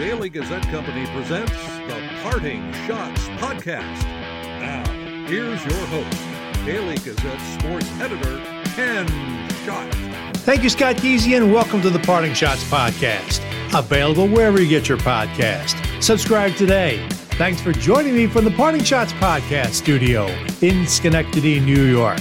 Daily Gazette Company presents the Parting Schotts Podcast. Now, here's your host, Daily Gazette sports editor, Ken Schott. Thank you, Scott Geezy, and welcome to the Parting Schotts Podcast. Available wherever you get your podcast. Subscribe today. Thanks for joining me from the Parting Schotts Podcast studio in Schenectady, New York.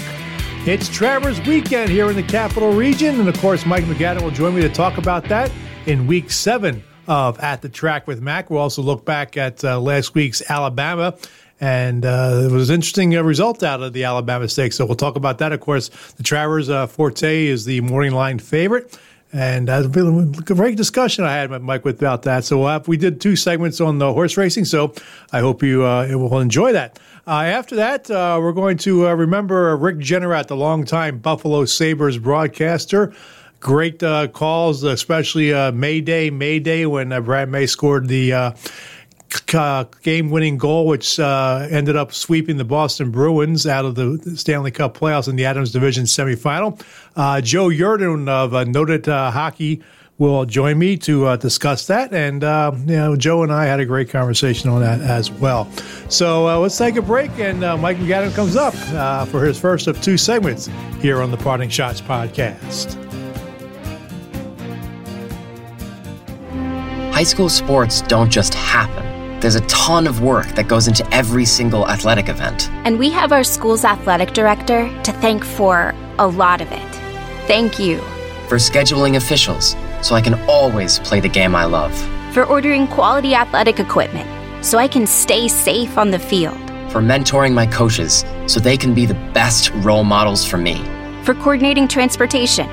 It's Travers weekend here in the capital region, and of course, Mike MacAdam will join me to talk about that in week seven of At the Track with Mac. We'll also look back at uh, last week's Alabama. And uh, it was an interesting uh, result out of the Alabama Stakes. So we'll talk about that. Of course, the Travers uh, Forte is the morning line favorite. And uh, a great discussion I had with Mike about that. So uh, we did two segments on the horse racing. So I hope you uh, will enjoy that. Uh, after that, uh, we're going to uh, remember Rick Jeanneret, the longtime Buffalo Sabres broadcaster. Great calls, especially Mayday, Mayday, when Brad May scored the uh, game-winning goal, which uh, ended up sweeping the Boston Bruins out of the Stanley Cup playoffs in the Adams Division semifinal. Uh, Joe Yerdon of uh, Noted uh, Hockey will join me to uh, discuss that, and you know, Joe and I had a great conversation on that as well. So let's take a break, and Mike MacAdam comes up for his first of two segments here on the Parting Schotts podcast. High school sports don't just happen there's a ton of work that goes into every single athletic event. And we have our school's athletic director to thank for a lot of it. Thank you. For scheduling officials, so I can always play the game I love. For ordering quality athletic equipment, so I can stay safe on the field. For mentoring my coaches, so they can be the best role models for me. For coordinating transportation,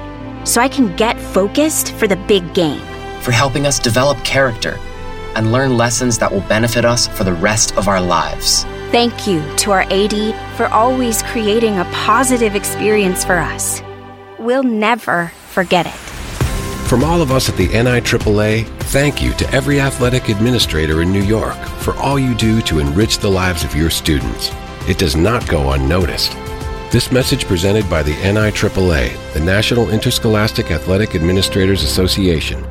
so I can get focused for the big game. For helping us develop character and learn lessons that will benefit us for the rest of our lives. Thank you to our AD for always creating a positive experience for us. We'll never forget it. From all of us at the NIAAA, thank you to every athletic administrator in New York for all you do to enrich the lives of your students. It does not go unnoticed. This message presented by the NIAAA, the National Interscholastic Athletic Administrators Association.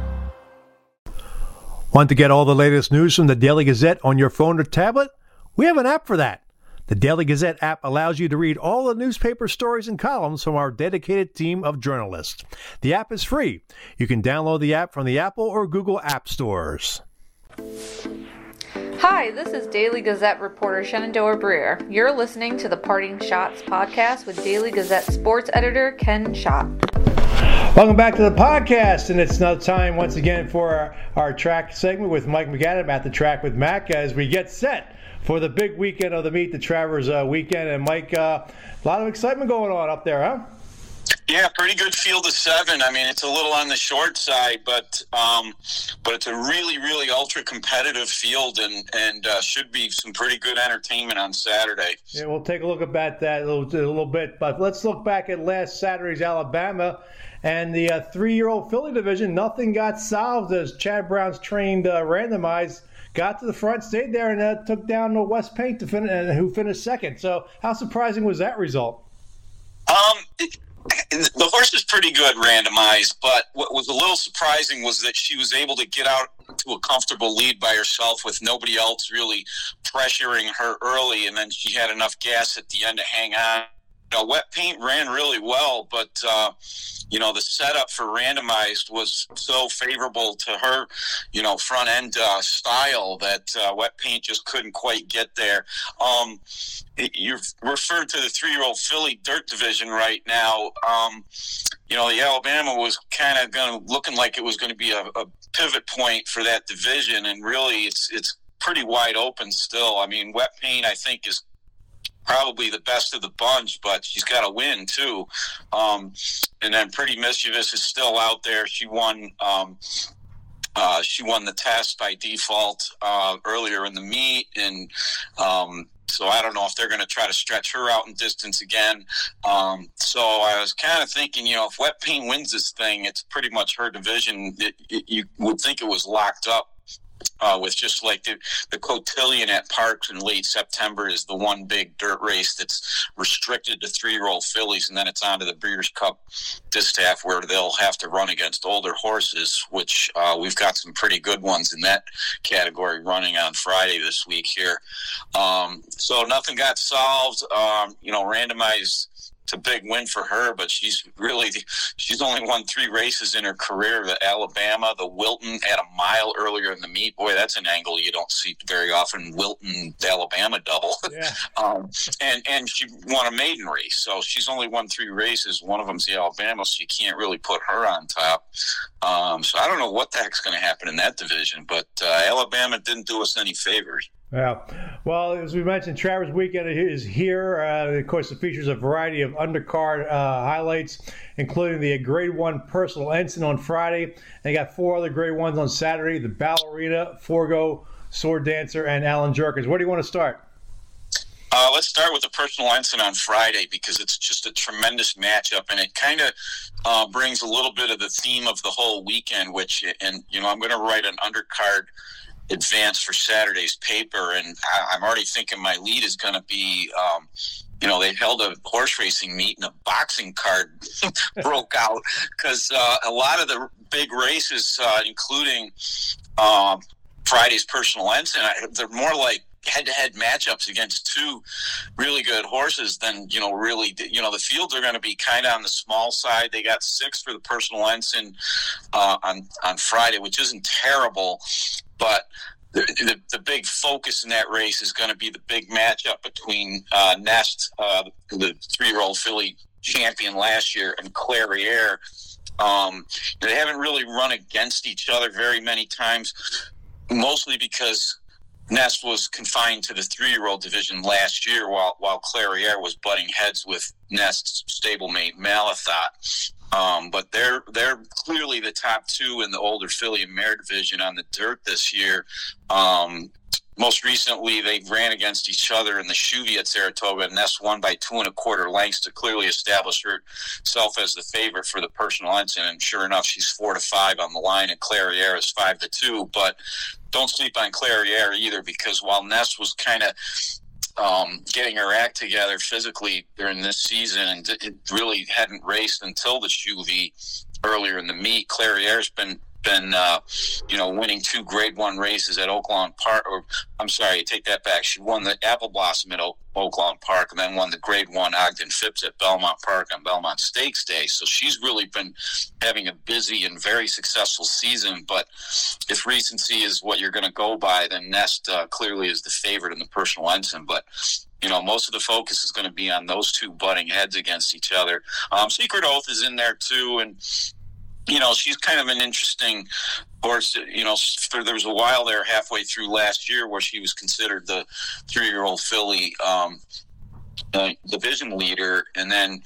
Want to get all the latest news from the Daily Gazette on your phone or tablet? We have an app for that. The Daily Gazette app allows you to read all the newspaper stories and columns from our dedicated team of journalists. The app is free. You can download the app from the Apple or Google App Stores. Hi, this is Daily Gazette reporter Shenandoah Breer. You're listening to the Parting Schotts podcast with Daily Gazette sports editor Ken Schott. Welcome back to the podcast, and it's another time once again for our, our track segment with Mike MacAdam at the track with Mac as we get set for the big weekend of the Meet the Travers uh, weekend. And Mike, uh, a lot of excitement going on up there, huh? Yeah, pretty good field of seven. I mean, it's a little on the short side, but um, but it's a really, really ultra competitive field, and and uh, should be some pretty good entertainment on Saturday. Yeah, we'll take a look at that a little, a little bit, but let's look back at last Saturday's Alabama and the uh, three-year-old filly division, nothing got solved as Chad Brown's trained uh, randomized got to the front, stayed there, and uh, took down the Wet Paint to fin- uh, who finished second. So, how surprising was that result? Um, it, the horse is pretty good randomized, but what was a little surprising was that she was able to get out to a comfortable lead by herself with nobody else really pressuring her early, and then she had enough gas at the end to hang on you know, wet paint ran really well, but uh, you know the setup for randomized was so favorable to her, you know, front end uh, style that uh, wet paint just couldn't quite get there. Um, you're referring to the three-year-old filly dirt division right now. Um, you know, the Alabama was kind of going looking like it was going to be a, a pivot point for that division, and really, it's it's pretty wide open still. I mean, wet paint I think is probably the best of the bunch, but she's got to win too. Um, and then Pretty Mischievous is still out there. She won. Um, uh, she won the test by default uh, earlier in the meet, and um, so I don't know if they're going to try to stretch her out in distance again. Um, so I was kind of thinking, you know, if Wet Paint wins this thing, it's pretty much her division. It, it, you would think it was locked up uh, with just like the, the cotillion at Parx in late September is the one big dirt race that's restricted to three year old fillies, and then it's on to the Breeders' Cup Distaff where they'll have to run against older horses, which uh, we've got some pretty good ones in that category running on Friday this week here. Um, so nothing got solved. Um, you know, randomized it's a big win for her, but she's really she's only won three races in her career. The Alabama, the Wilton at a mile earlier in the meet. Boy, that's an angle you don't see very often. Wilton, Alabama double. Yeah. um, and and she won a maiden race, so she's only won three races. One of them's the Alabama, so you can't really put her on top. Um, so I don't know what the heck's going to happen in that division, but uh, Alabama didn't do us any favors. Yeah. Well, as we mentioned, Travers Weekend is here. Uh, of course, it features a variety of undercard uh, highlights, including the Grade 1 Personal Ensign on Friday. They got four other Grade 1s on Saturday the Ballerina, Forego, Sword Dancer, and Allen Jerkens. Where do you want to start? Uh, let's start with the personal ensign on Friday because it's just a tremendous matchup, and it kind of uh, brings a little bit of the theme of the whole weekend. Which, and you know, I'm going to write an undercard advance for Saturday's paper, and I, am already thinking my lead is going to be. Um, you know, they held a horse racing meet and a boxing card broke out because uh, a lot of the big races, uh, including um, Friday's personal ensign, they're more like head-to-head matchups against two really good horses, then you know really you know the fields are going to be kind of on the small side. They got six for the personal ensign uh, on on Friday, which isn't terrible, but. The, the, the, big focus in that race is going to be the big matchup between uh, Nest, uh, the three-year-old filly champion last year, and Clairiere. Um, they haven't really run against each other very many times, mostly because Nest was confined to the three-year-old division last year, while while Clairiere was butting heads with Nest's stablemate Malathaat. Um, but they're they're clearly the top two in the older filly and mare division on the dirt this year. Um, most recently, they ran against each other in the Shuvee at Saratoga, and Nest won by two and a quarter lengths to clearly establish herself as the favorite for the personal ensign. And sure enough, she's four to five on the line, and Clairiere is five to two. But don't sleep on Clairiere either, because while Nest was kind of um, getting her act together physically during this season, and it really hadn't raced until the Shuvee earlier in the meet. Clairiere's been been, uh, you know, winning two Grade One races at Oaklawn Park. Or I'm sorry, take that back. She won the Apple Blossom at Oaklawn Park, and then won the Grade One Ogden Phipps at Belmont Park on Belmont Stakes Day. So she's really been having a busy and very successful season. But if recency is what you're going to go by, then Nest uh, clearly is the favorite in the personal ensign. But you know, most of the focus is going to be on those two butting heads against each other. Um, Secret Oath is in there too, and you know, she's kind of an interesting horse. You know, there was a while there halfway through last year where she was considered the three-year-old filly um, uh, division leader, and then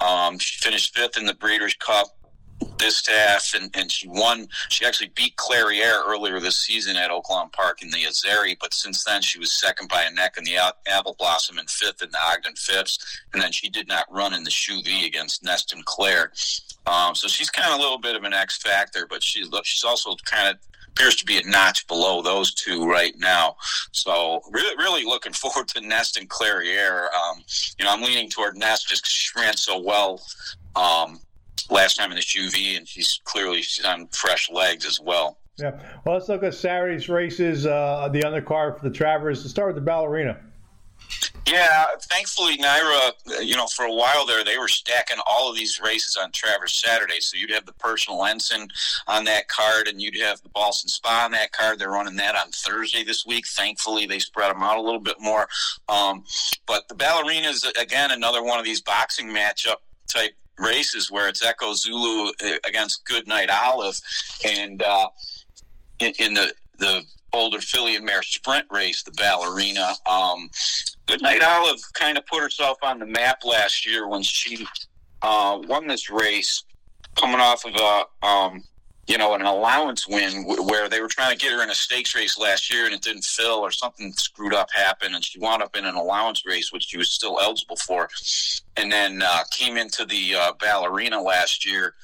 um, she finished fifth in the Breeders' Cup Distaff, and, and she won. She actually beat Clairiere earlier this season at Oaklawn Park in the Azeri, but since then she was second by a neck in the Apple Blossom and fifth in the Ogden Phipps, and then she did not run in the Shuvee against Nest and Claire. Um, so she's kind of a little bit of an X factor, but she's she's also kind of appears to be a notch below those two right now. So really, really looking forward to Nest and Clairiere. Um, you know, I'm leaning toward Nest just because she ran so well um, last time in the Shuvee, and she's clearly she's on fresh legs as well. Yeah. Well, let's look at Saturday's races, uh, the undercard for the Travers. Let's start with the ballerina. Yeah, thankfully, NYRA, you know, for a while there, they were stacking all of these races on Travers Saturday. So you'd have the personal ensign on that card, and you'd have the Ballston Spa on that card. They're running that on Thursday this week. Thankfully, they spread them out a little bit more. Um, but the ballerina is, again, another one of these boxing matchup type races where it's Echo Zulu uh, against Goodnight Olive. And uh, in, in the, the older filly and mare sprint race, the ballerina. Um, Goodnight Olive kind of put herself on the map last year when she uh, won this race, coming off of a um, you know an allowance win where they were trying to get her in a stakes race last year and it didn't fill or something screwed up happened and she wound up in an allowance race which she was still eligible for, and then uh, came into the uh, ballerina last year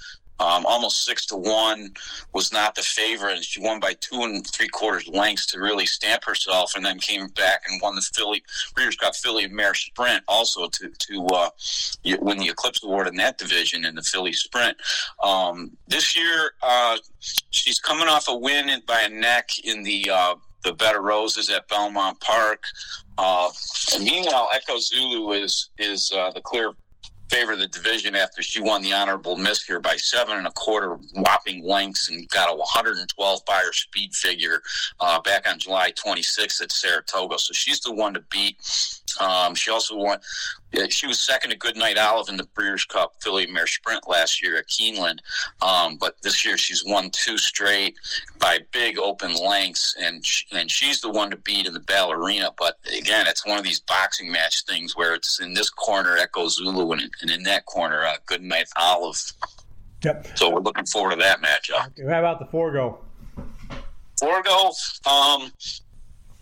um, almost six to one, was not the favorite, and she won by two and three quarters lengths to really stamp herself, and then came back and won the Philly Breeders' Cup Filly Mare Sprint also to to uh, win the Eclipse Award in that division in the Filly Sprint. Um, this year, uh, she's coming off a win by a neck in the uh, the of Roses at Belmont Park. Uh, meanwhile, Echo Zulu is is uh, the clear favor of the division after she won the honorable miss here by seven and a quarter whopping lengths and got a 112 Beyer speed figure uh, back on July 26th at Saratoga. So she's the one to beat. Um, she also won. She was second to Goodnight Olive in the Breeders' Cup Filly Mare Sprint last year at Keeneland, um, but this year she's won two straight by big open lengths, and she, and she's the one to beat in the ballerina. But again, it's one of these boxing match things where it's in this corner Echo Zulu and, and in that corner uh, Goodnight Olive. Yep. So we're looking forward to that matchup. How about the Forego? Forego, um,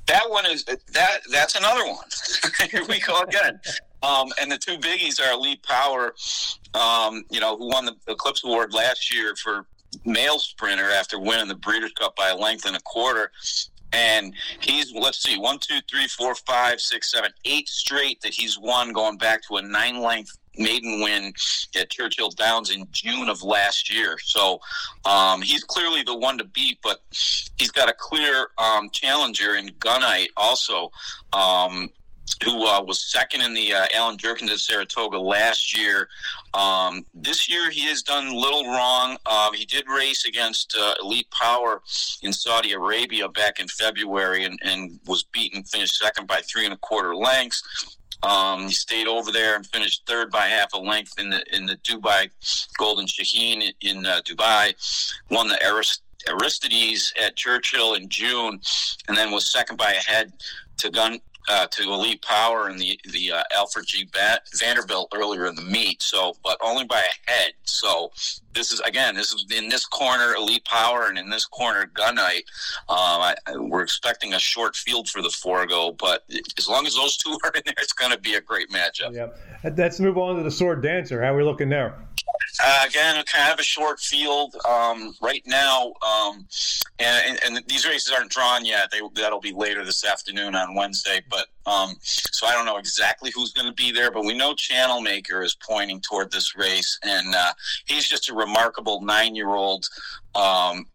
that one is that that's another one. Here we go again. Um, and the two biggies are Elite Power, um, you know, who won the Eclipse Award last year for male sprinter after winning the Breeders' Cup by a length and a quarter. And he's let's see, one, two, three, four, five, six, seven, eight straight that he's won, going back to a nine length maiden win at Churchill Downs in June of last year. So um, he's clearly the one to beat, but he's got a clear um, challenger in Gunite also. Um, who uh, was second in the uh, Allen Jerkens at Saratoga last year. Um, this year, he has done little wrong. Uh, he did race against uh, Elite Power in Saudi Arabia back in February and, and was beaten, finished second by three and a quarter lengths. Um, he stayed over there and finished third by half a length in the in the Dubai Golden Shaheen in uh, Dubai. Won the Arist- Aristides at Churchill in June, and then was second by a head to Gun uh, to Elite Power and the the uh, Alfred G. Vanderbilt earlier in the meet. So, but only by a head. So, this is again, this is in this corner Elite Power and in this corner Gunite. Um, I, we're expecting a short field for the Forego, but as long as those two are in there, it's going to be a great matchup. Yep. Let's move on to the Sword Dancer. How are we looking there? Uh, again, kind of a short field um, right now, um, and, and, these races aren't drawn yet. They, that'll be later this afternoon on Wednesday. But um, so I don't know exactly who's going to be there, but we know Channel Maker is pointing toward this race, and uh, he's just a remarkable nine-year-old um,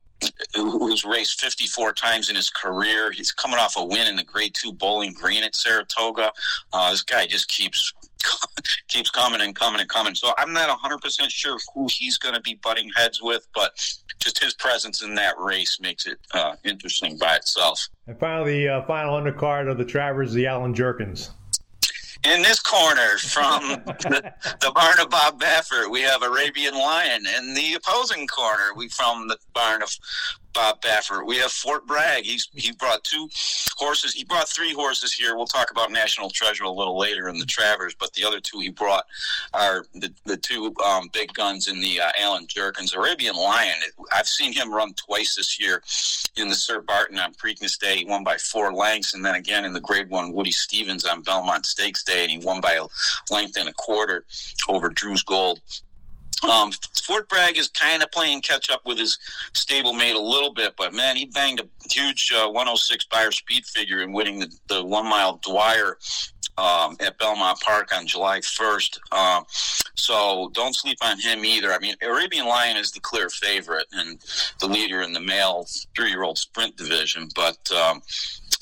who's raced 54 times in his career. He's coming off a win in the Grade Two Bowling Green at Saratoga. Uh, this guy just keeps keeps coming and coming and coming. So I'm not 100% sure who he's going to be butting heads with, but just his presence in that race makes it uh, interesting by itself. And finally, the uh, final undercard of the Travers, the Allen Jerkens. In this corner from the, the barn of Bob Baffert, we have Arabian Lion. In the opposing corner, we from the barn of Bob Baffert. We have Fort Bragg. He's he brought two horses. He brought three horses here. We'll talk about National Treasure a little later in the Travers, but the other two he brought are the, the two um, big guns in the uh, Allen Jerkens Arabian Lion. I've seen him run twice this year in the Sir Barton on Preakness Day. He won by four lengths, and then again in the Grade One Woody Stephens on Belmont Stakes Day, and he won by a length and a quarter over Drew's Gold. Um, Fort Bragg is kind of playing catch up with his stablemate a little bit, but man, he banged a huge uh, 106 Beyer speed figure in winning the, the one mile Dwyer um, at Belmont Park on July 1st. Um, so don't sleep on him either. I mean, Arabian Lion is the clear favorite and the leader in the male three year old sprint division, but um,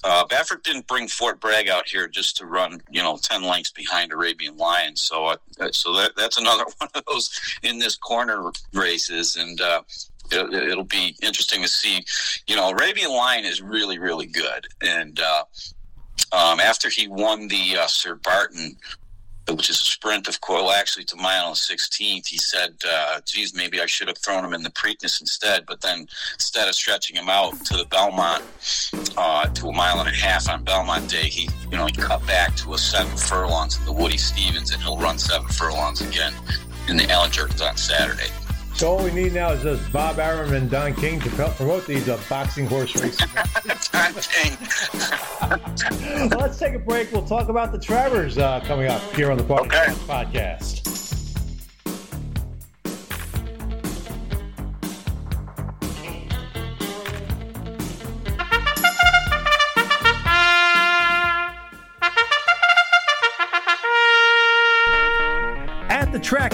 uh, Baffert didn't bring Fort Bragg out here just to run, you know, ten lengths behind Arabian Lion. So, uh, so that, that's another one of those in this corner races, and uh, it, will be interesting to see. You know, Arabian Lion is really, really good, and uh, um, after he won the uh, Sir Barton which is a sprint of coil actually to mile 16th he said uh, geez maybe i should have thrown him in the preakness instead. But then instead of stretching him out to the belmont uh, to a mile and a half on belmont day he you know he cut back to a seven furlongs in the woody Stephens, and he'll run seven furlongs again in the allen jerkens on saturday so all we need now is just Bob Arum and Don King to promote these uh, boxing horse races. Don King. well, let's take a break. We'll talk about the Travers uh, coming up here on the okay. podcast.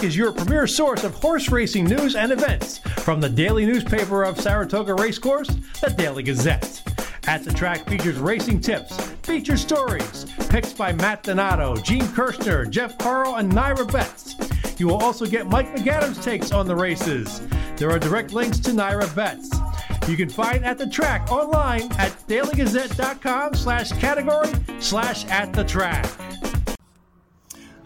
Is your premier source of horse racing news and events from the daily newspaper of Saratoga Racecourse, the Daily Gazette. At the Track features racing tips, feature stories, picks by Matt Donato, Gene Kirschner, Jeff Carl, and NYRA Bets. You will also get Mike MacAdam's takes on the races. There are direct links to NYRA Bets. You can find At the Track online at dailygazette.com slash category slash at the track.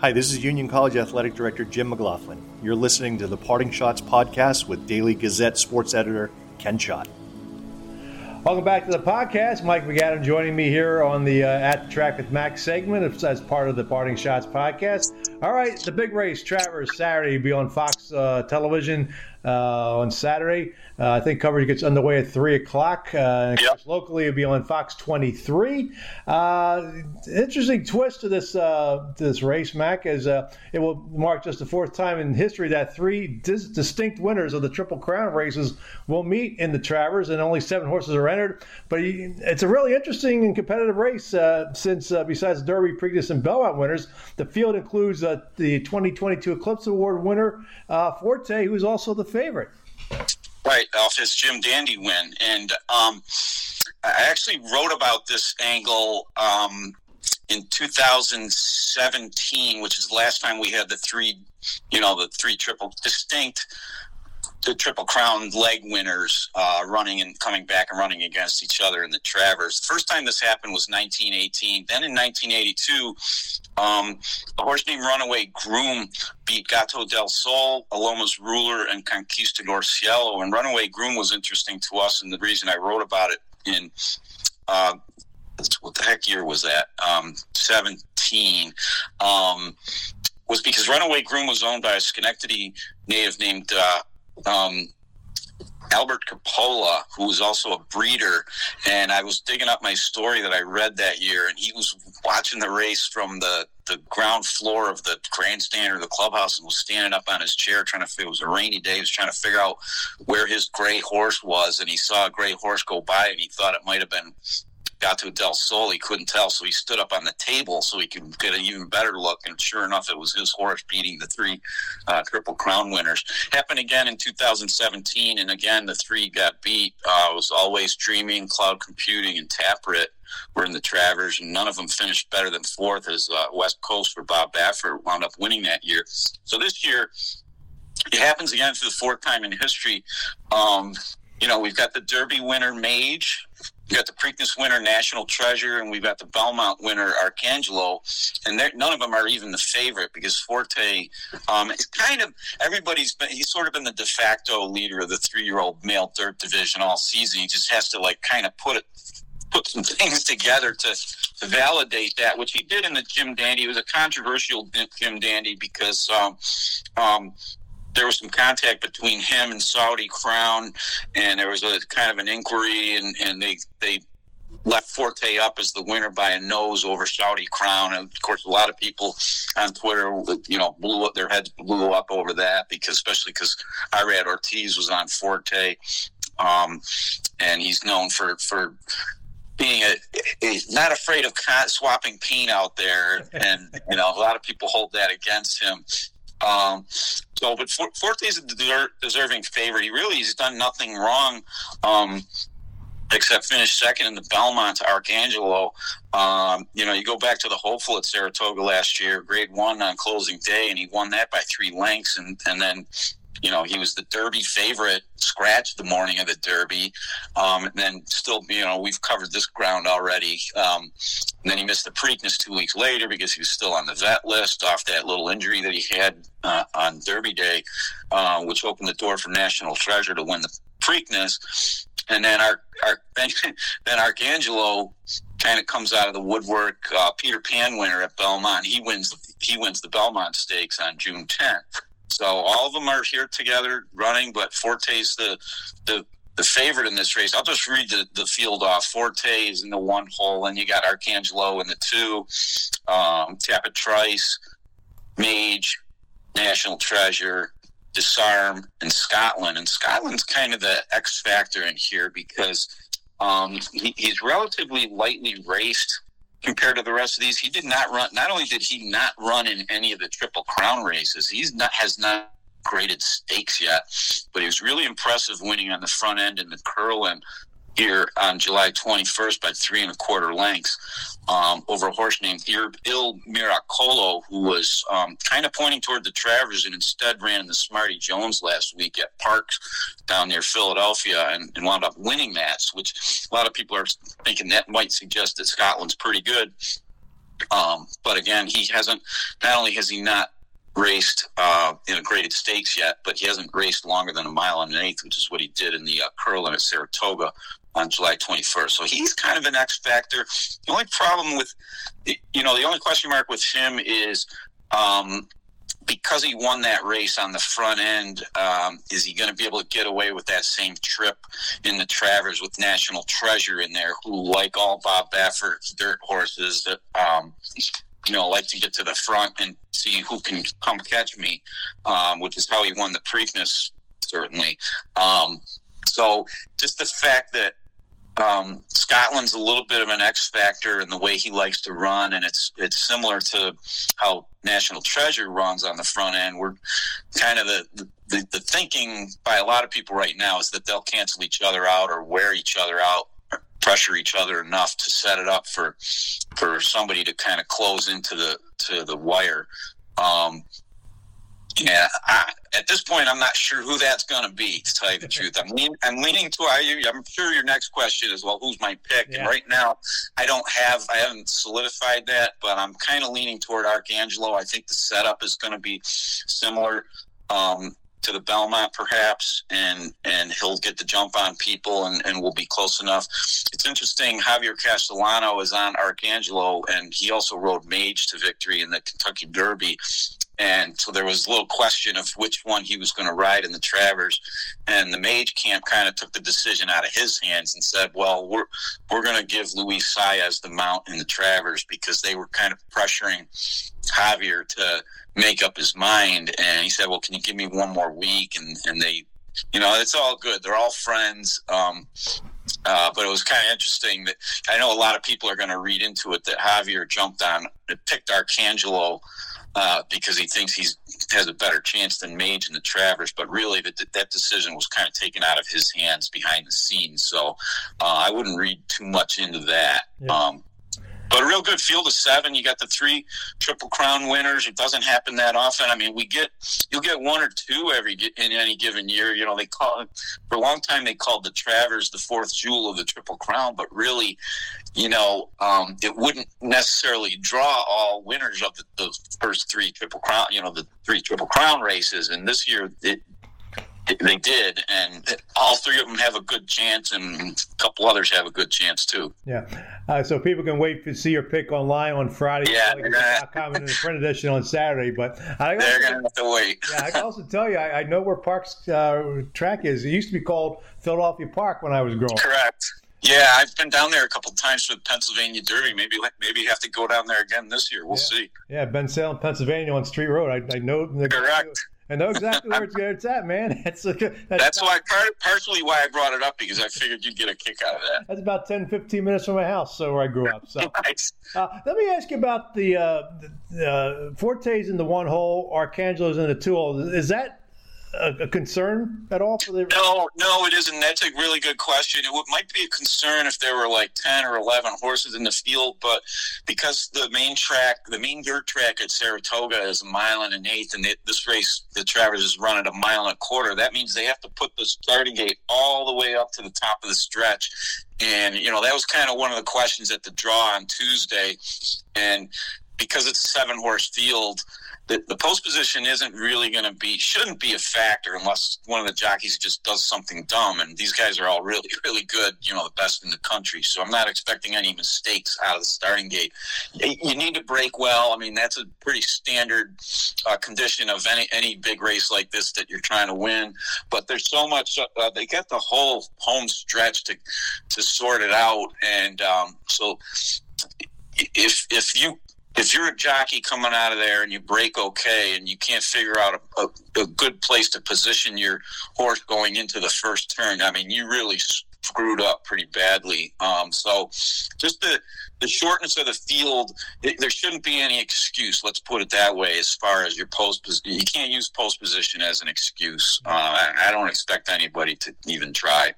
Hi, this is Union College Athletic Director Jim McLaughlin. You're listening to the Parting Schotts podcast with Daily Gazette sports editor Ken Schott. Welcome back to the podcast. Mike MacAdam joining me here on the uh, At the Track with Max segment as part of the Parting Shots podcast. All right, the big race, Travers, Saturday, will be on Fox uh, Television uh, on Saturday. Uh, I think coverage gets underway at 3 o'clock. Uh, yep. Locally, it'll be on Fox 23. Uh, interesting twist to this uh, this race, Mac, is uh, it will mark just the fourth time in history that three dis- distinct winners of the Triple Crown races will meet in the Travers, and only seven horses are entered. But it's a really interesting and competitive race uh, since, besides Derby, Preakness, and Belmont winners, the field includes the 2022 Eclipse Award winner, Forte, who is also the favorite. Right, off his Jim Dandy win. And um, I actually wrote about this angle um, in 2017, which is the last time we had the three, you know, the three triple distinct the Triple Crown leg winners uh, running and coming back and running against each other in the Travers. First time this happened was 1918. Then in 1982, um, a horse named Runaway Groom beat Gato del Sol, Aloma's Ruler, and Conquistador Cielo. And Runaway Groom was interesting to us, and the reason I wrote about it in uh, what the heck year was that? Um, 17. Um, was because Runaway Groom was owned by a Schenectady native named uh, um, Albert Capola, who was also a breeder, and I was digging up my story that I read that year, and he was watching the race from the, the ground floor of the grandstand or the clubhouse and was standing up on his chair trying to figure, it was a rainy day, he was trying to figure out where his gray horse was, and he saw a gray horse go by, and he thought it might have been Gato del Sol. He couldn't tell, so he stood up on the table so he could get an even better look. And sure enough, it was his horse beating the three uh, Triple Crown winners. Happened again in 2017, and again the three got beat. Uh, it was always dreaming, cloud computing, and Tapwrit were in the Travers, and none of them finished better than fourth. As uh, West Coast for Bob Baffert wound up winning that year. So this year, it happens again for the fourth time in history. Um, you know, we've got the Derby winner Mage, we got the Preakness winner, National Treasure, and we've got the Belmont winner, Arcangelo. And none of them are even the favorite because Forte um, is kind of everybody's been. He's sort of been the de facto leader of the three-year-old male dirt division all season. He just has to like kind of put it put some things together to, to validate that, which he did in the Jim Dandy. It was a controversial Jim Dandy because um, um, there was some contact between him and Saudi Crown, and there was a kind of an inquiry, and, and they they left Forte up as the winner by a nose over Saudi Crown, and of course, a lot of people on Twitter, you know, blew up their heads blew up over that because, especially because Irad Ortiz was on Forte, um, and he's known for for being a, he's not afraid of swapping paint out there, and you know, a lot of people hold that against him. Um, so, but Forte is a deserving favorite. He really has done nothing wrong. Um, except finish second in the Belmont to Arcangelo. Um, you know, you go back to the hopeful at Saratoga last year, grade one on closing day, and he won that by three lengths. And, and then you know, he was the Derby favorite, scratched the morning of the Derby. Um, and then still, you know, we've covered this ground already. Um, then he missed the Preakness two weeks later because he was still on the vet list off that little injury that he had uh, on Derby Day, uh, which opened the door for National Treasure to win the Preakness. And then our, our then, Arcangelo kind of comes out of the woodwork. Uh, Peter Pan winner at Belmont. He wins he wins the Belmont Stakes on June 10th. So all of them are here together running, but Forte's the the the favorite in this race. I'll just read the, the field off. Forte is in the one hole, and you got Arcangelo in the two, um, Tapit Trice, Mage, National Treasure, Disarm, and Scotland. And Scotland's kind of the X factor in here because um, he, he's relatively lightly raced compared to the rest of these. He did not run. Not only did he not run in any of the Triple Crown races, he's not has not graded stakes yet, but he was really impressive winning on the front end in the Curlin here on July 21st by three and a quarter lengths um, over a horse named Il Miracolo, who was um, kind of pointing toward the Travers and instead ran in the Smarty Jones last week at Parx down near Philadelphia and, and wound up winning that, which a lot of people are thinking that might suggest that Scotland's pretty good. Um, but again, he hasn't, not only has he not raced uh, in a graded stakes yet, but he hasn't raced longer than a mile and an eighth, which is what he did in the uh, Curlin at Saratoga on July 21st. So he's kind of an X factor. The only problem with, you know, the only question mark with him is um, because he won that race on the front end, um, is he going to be able to get away with that same trip in the Travers with National Treasure in there, who, like all Bob Baffert's dirt horses, that um, you know, like to get to the front and see who can come catch me, um, which is how he won the Preakness, certainly. Um, so just the fact that um, Scotland's a little bit of an X factor in the way he likes to run, and it's it's similar to how National Treasure runs on the front end. We're kind of the, the the thinking by a lot of people right now is that they'll cancel each other out or wear each other out pressure each other enough to set it up for for somebody to kind of close into the to the wire. Um, yeah, I, at this point, I'm not sure who that's going to be. To tell you the truth, I'm lean, I'm leaning to IU. I'm sure your next question is, well, who's my pick? Yeah. And right now, I don't have, I haven't solidified that, but I'm kind of leaning toward Arcangelo. I think the setup is going to be similar. Um, to the Belmont perhaps, and and he'll get the jump on people and, and we'll be close enough. It's interesting. Javier Castellano is on Arcangelo, and he also rode Mage to victory in the Kentucky Derby. And so there was a little question of which one he was going to ride in the Travers, and the Mage camp kind of took the decision out of his hands and said, "Well, we're we're going to give Luis Saez the mount in the Travers because they were kind of pressuring Javier to." make up his mind. And he said, "Well, can you give me one more week?" And and they, you know, it's all good. They're all friends. Um, uh, but it was kind of interesting that I know a lot of people are going to read into it that Javier jumped on, picked Arcangelo uh, because he thinks he has a better chance than Mage in the Travers. But really, that that decision was kind of taken out of his hands behind the scenes. So uh, I wouldn't read too much into that. Yeah. Um, but a real good field of seven. You got the three triple crown winners. It doesn't happen that often. I mean, we get you'll get one or two every in any given year. You know, they call for a long time they called the Travers the fourth jewel of the triple crown, but really, you know, um, it wouldn't necessarily draw all winners of the, the first three triple crown. You know, the three triple crown races. And this year, it, they did, and all three of them have a good chance, and a couple others have a good chance too. Yeah, uh, so people can wait to see your pick online on Friday. Yeah, comment in the print edition on Saturday, but I they're going to have to wait. yeah, I can also tell you, I, I know where Parx uh, track is. It used to be called Philadelphia Park when I was growing. Correct. Yeah, I've been down there a couple times for the Pennsylvania Derby. Maybe maybe have to go down there again this year. We'll yeah. see. Yeah, Bensalem, Pennsylvania on Street Road. I, I know. The, Correct. I know exactly where it's, where it's at, man. That's, that's, that's why part, partially why I brought it up because I figured you'd get a kick out of that. That's about 10, 15 minutes from my house, so where I grew up. So, nice. uh, let me ask you about the, uh, the uh, Fortes in the one hole, Arcangelo's in the two hole. Is that a, a, concern at all for the? No, no, it isn't. That's a really good question. It might be a concern if there were like ten or eleven horses in the field, but because the main track, the main dirt track at Saratoga is a mile and an eighth, and it, this race, the Travers is running a mile and a quarter. That means they have to put the starting gate all the way up to the top of the stretch. And you know that was kind of one of the questions at the draw on Tuesday, and because it's a seven horse field the, the post position isn't really going to be shouldn't be a factor unless one of the jockeys just does something dumb. And these guys are all really really good, you know, the best in the country. So I'm not expecting any mistakes out of the starting gate. You need to break well. I mean, that's a pretty standard uh, condition of any any big race like this that you're trying to win. But there's so much. Uh, they get the whole home stretch to to sort it out, and um, so if if you if you're a jockey coming out of there and you break okay and you can't figure out a, a, a, good place to position your horse going into the first turn, I mean, you really screwed up pretty badly. Um, so just the the shortness of the field, it, there shouldn't be any excuse. Let's put it that way. As far as your post, you can't use post position as an excuse. Uh, I, I, don't expect anybody to even try.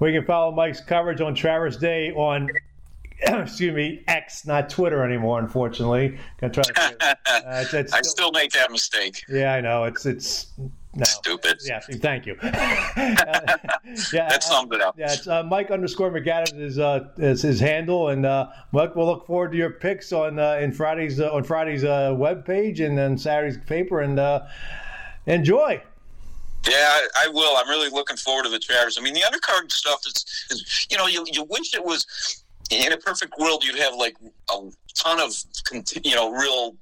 We can follow Mike's coverage on Travers Day on excuse me, X, not Twitter anymore. Unfortunately, Gonna try to, uh, it's, it's I still make that mistake. Yeah, I know. It's it's no. Stupid. Yeah, thank you. uh, yeah, that summed it up. yeah, it's uh, Mike underscore McAdams is uh, is his handle, and uh, Mike, we'll look forward to your picks on uh, in Friday's uh, on Friday's uh, web page and then Saturday's paper, and uh, enjoy. Yeah, I, I, will. I'm really looking forward to the Travers. I mean, the undercard stuff is, is you know, you, you wish it was in a perfect world, you'd have like a ton of, you know, real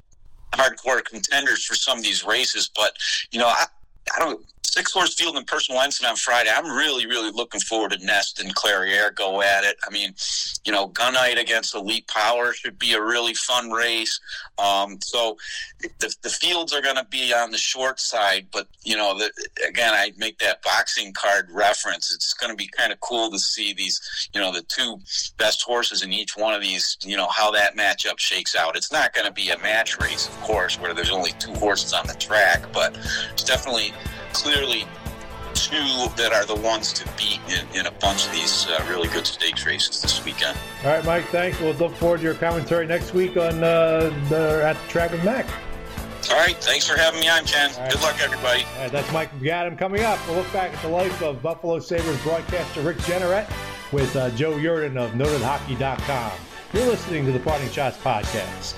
hardcore contenders for some of these races. But, you know, I, I don't six horse field and personal ensign on Friday. I'm really, really looking forward to Nest and Clairiere go at it. I mean, you know, Gunite against Elite Power should be a really fun race. Um, so the, the fields are going to be on the short side, but you know, the, again, I make that boxing card reference. It's going to be kind of cool to see these, you know, the two best horses in each one of these. You know how that matchup shakes out. It's not going to be a match race, of course, where there's only two horses on the track, but it's definitely clearly two that are the ones to beat in, in a bunch of these uh, really good stakes races this weekend. All right, Mike, thanks. We'll look forward to your commentary next week on uh, the, at the track with Mac. All right, thanks for having me on, Ken. Right. Good luck, everybody. All right, that's Mike MacAdam coming up. We'll look back at the life of Buffalo Sabres broadcaster Rick Jeanneret with uh, Joe Yerdon of NotedHockey.com. You're listening to the Parting Schotts podcast.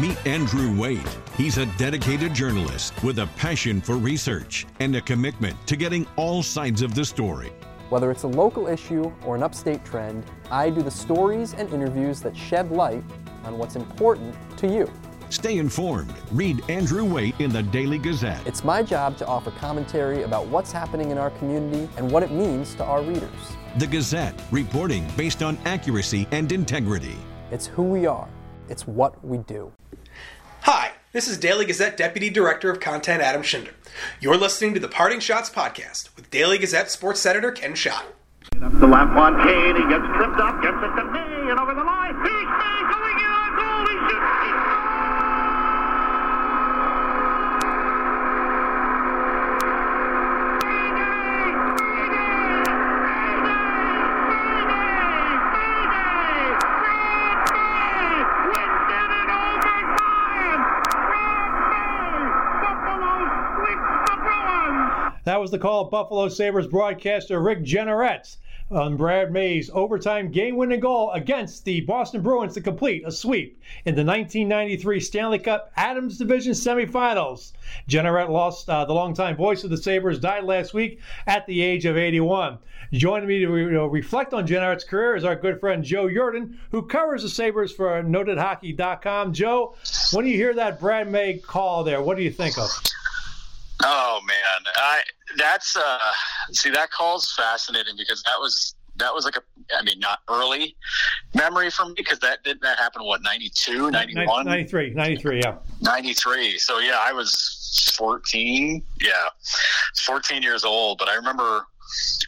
Meet Andrew Waite. He's a dedicated journalist with a passion for research and a commitment to getting all sides of the story. Whether it's a local issue or an upstate trend, I do the stories and interviews that shed light on what's important to you. Stay informed. Read Andrew Waite in the Daily Gazette. It's my job to offer commentary about what's happening in our community and what it means to our readers. The Gazette, reporting based on accuracy and integrity. It's who we are, it's what we do. Hi, this is Daily Gazette Deputy Director of Content Adam Schinder. You're listening to the Parting Schotts podcast with Daily Gazette Sports Editor Ken Schott. The left one, Kane, he gets tripped up, gets it to was the call of Buffalo Sabres broadcaster Rick Jeanneret on Brad May's overtime game-winning goal against the Boston Bruins to complete a sweep in the 1993 Stanley Cup Adams Division semifinals. Jeanneret lost uh, the longtime voice of the Sabres died last week at the age of 81. Joining me to know, reflect on Jeanneret's career is our good friend Joe Yerdon, who covers the Sabres for NotedHockey.com. Joe, when you hear that Brad May call there, what do you think of? Oh man, I that's uh see that call's fascinating because that was that was like a I mean not early memory for me because that didn't that happen what 92 91 93 93 yeah. 93 so yeah I was 14 yeah 14 years old but I remember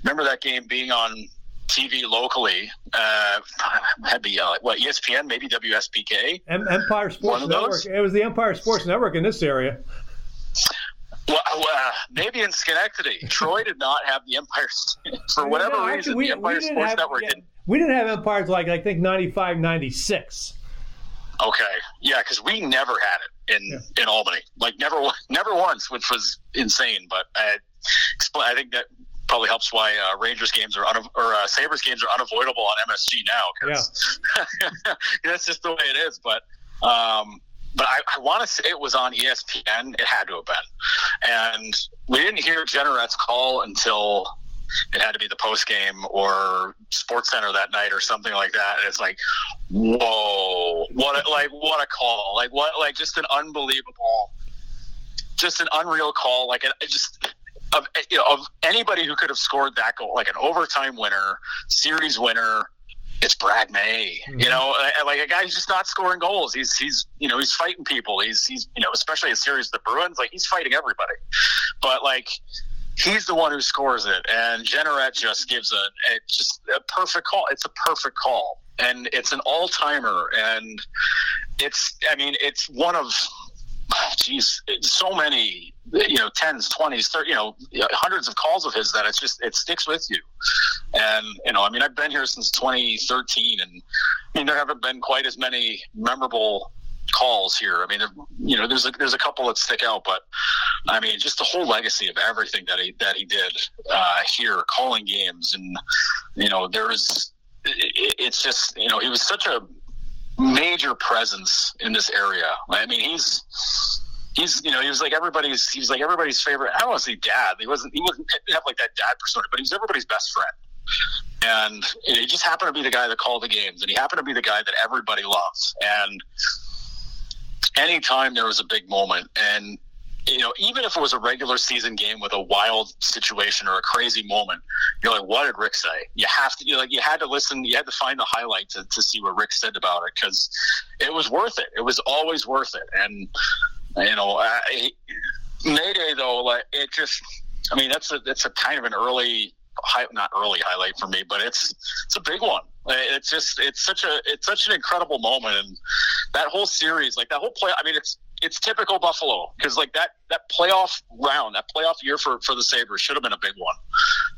remember that game being on TV locally uh, had the uh, what ESPN maybe WSPK Empire Sports Network. It was the Empire Sports Network in this area well, uh, maybe in Schenectady, Troy did not have the Empire for whatever no, reason. we, the Empire Sports have, Network yeah, didn't. We didn't have Empires like I think 95, 96. Okay, yeah, because we never had it in yeah. in Albany, like never never once, which was insane. But I, I think that probably helps why uh, Rangers games are un- or uh, Sabres games are unavoidable on MSG now because yeah. that's just the way it is. But um, but I, I want to say it was on ESPN. It had to have been. And we didn't hear Jeanneret's call until it had to be the post game or Sports Center that night or something like that. And it's like, whoa, what a, like what a call! Like what like just an unbelievable, just an unreal call. Like it, it just of you know of anybody who could have scored that goal, like an overtime winner, series winner it's Brad May. Mm-hmm. You know, like a guy who's just not scoring goals. He's he's you know he's fighting people. He's he's you know especially a series of the Bruins. Like he's fighting everybody, but like he's the one who scores it. And Jeanneret just gives a, a just a perfect call. It's a perfect call, and it's an all timer. And it's I mean it's one of geez, so many, you know, tens, twenties, thirty, you know, hundreds of calls of his that it's just it sticks with you. And you know, I mean, I've been here since 2013, and I mean, there haven't been quite as many memorable calls here. I mean, there, you know, there's a, there's a couple that stick out, but I mean, just the whole legacy of everything that he that he did uh, here, calling games, and you know, there's it's just you know, he was such a major presence in this area. I mean, he's he's you know he was like everybody's he was like everybody's favorite. I don't want to say dad. He wasn't he wasn't have like that dad persona, but he was everybody's best friend. And he just happened to be the guy that called the games, and he happened to be the guy that everybody loves. And anytime there was a big moment, and you know, even if it was a regular season game with a wild situation or a crazy moment, you're like, what did Rick say? You have to, you like, you had to listen, you had to find the highlight to, to see what Rick said about it because it was worth it. It was always worth it. And, you know, I, Mayday though, like it just, I mean, that's a, that's a kind of an early, high, not early highlight for me, but it's, it's a big one. It's just, it's such a, it's such an incredible moment. And that whole series, like that whole play, I mean, it's, it's typical Buffalo because like that that playoff round, that playoff year for for the Sabres should have been a big one.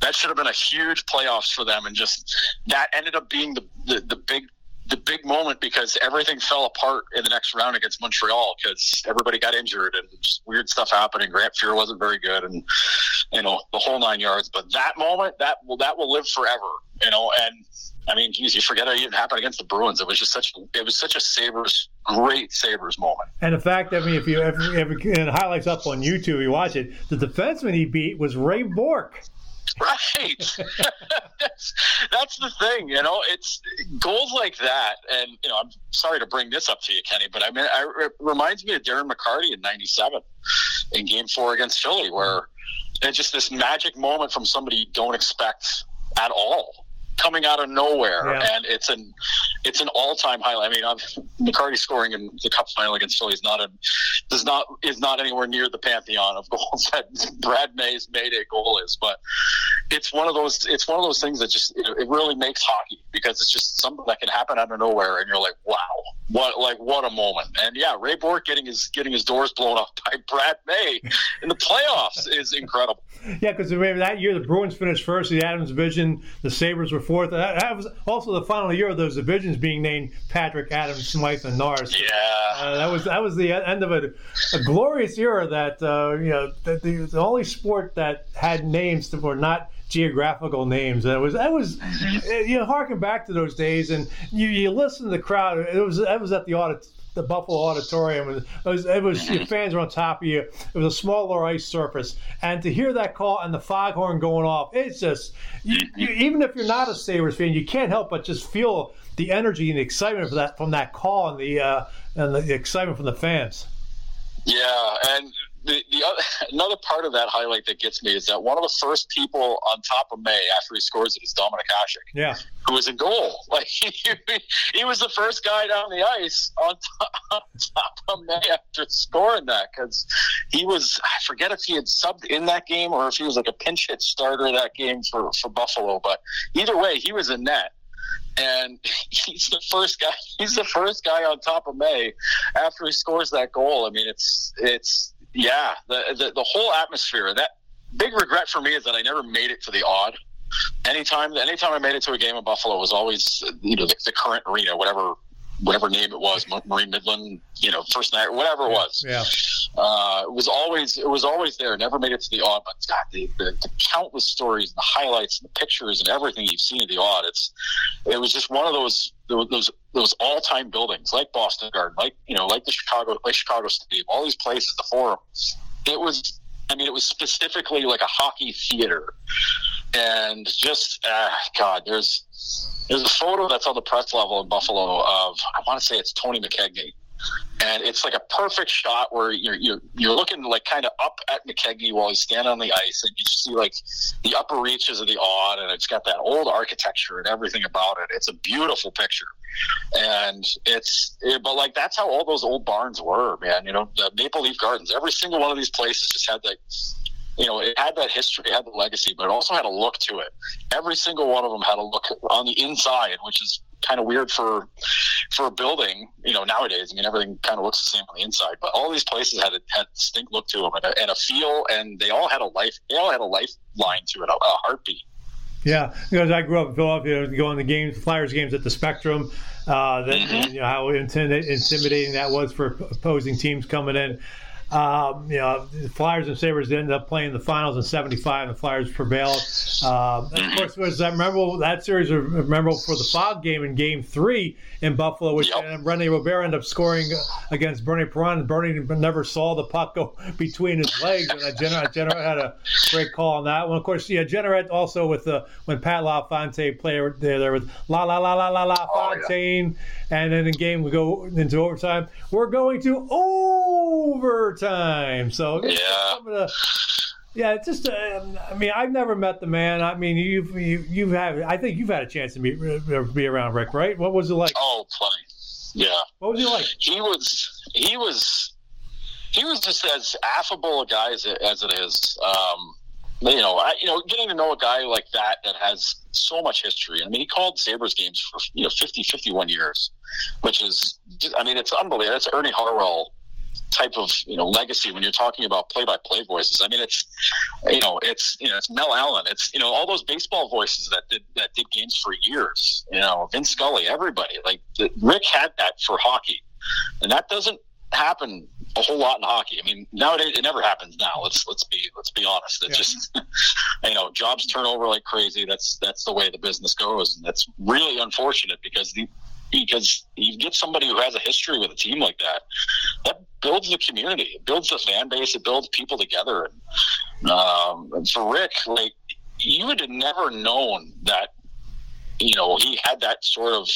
That should have been a huge playoffs for them, and just that ended up being the the, the big the big moment because everything fell apart in the next round against Montreal because everybody got injured and just weird stuff happening. Grant Fuhr wasn't very good, and you know the whole nine yards. But that moment, that will that will live forever. You know, and I mean, geez, you forget it even happened against the Bruins. It was just such it was such a Sabres great Sabres moment. And the fact, I mean, if you ever, ever and highlights up on YouTube, you watch it. The defenseman he beat was Ray Bourque. Right. that's, that's the thing, you know. It's goals like that, and you know, I'm sorry to bring this up to you, Kenny, but I mean, I, it reminds me of Darren McCarty in '97 in Game Four against Philly, where it's just this magic moment from somebody you don't expect at all coming out of nowhere, Yeah. and it's an it's an all time highlight. I mean, I'm, McCarty scoring in the Cup final against Philly is not a does not is not anywhere near the pantheon of goals that Brad May's Mayday goal is, but it's one of those it's one of those things that just it, it really makes hockey because it's just something that can happen out of nowhere, and you're like, wow, what like what a moment. And yeah, Ray Bourque getting his getting his doors blown off by Brad May in the playoffs is incredible. Yeah, because that year the Bruins finished first in the Adams division, the Sabres were fourth. That, that was also the final year of those divisions being named Patrick, Adams, Smythe, and Norris. Yeah, uh, that was that was the end of a, a glorious era. That uh, you know, that the, the only sport that had names that were not geographical names. It was that was you know harken back to those days, and you, you listen to the crowd. It was that was at the audit. The Buffalo Auditorium. It was, it was your fans were on top of you. It was a smaller ice surface, and to hear that call and the foghorn going off, it's just you, you, even if you're not a Sabres fan, you can't help but just feel the energy and the excitement for that from that call and the uh, and the excitement from the fans. Yeah, and the, the other, another part of that highlight that gets me is that one of the first people on top of May after he scores it is Dominik Hasek, Yeah. who was in goal. Like he, he was the first guy down the ice on top, on top of May after scoring that because he was I forget if he had subbed in that game or if he was like a pinch hit starter that game for for Buffalo, but either way he was in net and he's the first guy. He's the first guy on top of May after he scores that goal. I mean, it's it's yeah, the the, the whole atmosphere. That big regret for me is that I never made it to the Aud. Anytime, anytime I made it to a game in Buffalo was always you know the, the current arena, whatever whatever name it was, Marine Midland, you know, First Night, whatever it was. Yeah. Uh, it was always it was always there. Never made it to the Aud, but God, the, the, the countless stories, and the highlights, and the pictures, and everything you've seen at the Aud. It's it was just one of those those those all time buildings, like Boston Garden, like you know, like the Chicago like Chicago Stadium, all these places, the Forum. It was, I mean, it was specifically like a hockey theater, and just uh, God, there's there's a photo that's on the press level in Buffalo of I want to say it's Tony McKegney and it's like a perfect shot where you're you're you're looking like kind of up at McKegney while he's standing on the ice, and you see like the upper reaches of the Aud, and it's got that old architecture and everything about it. It's a beautiful picture, and it's it, but like that's how all those old barns were, man. You know, the Maple Leaf Gardens. Every single one of these places just had that you know, it had that history, it had the legacy, but it also had a look to it. Every single one of them had a look on the inside, which is kind of weird for for a building. You know, nowadays, I mean, everything kind of looks the same on the inside, but all these places had a had a distinct look to them and a, and a feel, and they all had a life. They all had a lifeline to it, a, a heartbeat. Yeah, because I grew up in Philadelphia, going to games, Flyers games at the Spectrum. Uh, that, mm-hmm. you know, how intimidating that was for opposing teams coming in. Um, you know, the Flyers and Sabres ended up playing the finals in '75, and the Flyers prevailed. Uh, of course, was I remember that series was memorable for the Fog game in Game Three in Buffalo, which yep. Rene Robert ended up scoring against Bernie Parent. Bernie never saw the puck go between his legs, and Jenner, Jenner had a great call on that one. Of course, yeah, Jenner also with the when Pat LaFontaine played there, there was La La La La La La Fontaine, oh, yeah. and then the game we go into overtime. We're going to overtime. So yeah. Yeah, it's just. Uh, I mean, I've never met the man. I mean, you've you, you've had. I think you've had a chance to meet be around Rick, right? What was it like? Oh, plenty. Yeah. What was he like? He was. He was. He was just as affable a guy as it, as it is. Um, you know, I, you know, getting to know a guy like that that has so much history. I mean, he called Sabres games for you know 50, 51 years, which is, I mean, it's unbelievable. That's Ernie Harwell type of you know legacy when you're talking about play-by-play voices. I mean, it's you know, it's you know, it's Mel Allen. It's you know, all those baseball voices that did that did games for years. You know, Vince Scully, everybody. Like the, Rick had that for hockey, and that doesn't happen a whole lot in hockey. I mean, nowadays it never happens. Now let's let's be let's be honest. It's yeah. just you know jobs turn over like crazy. That's that's the way the business goes, and that's really unfortunate because the because you get somebody who has a history with a team like that, that builds the community, it builds the fan base, it builds people together. And, um, and for Rick, like you would have never known that, you know, he had that sort of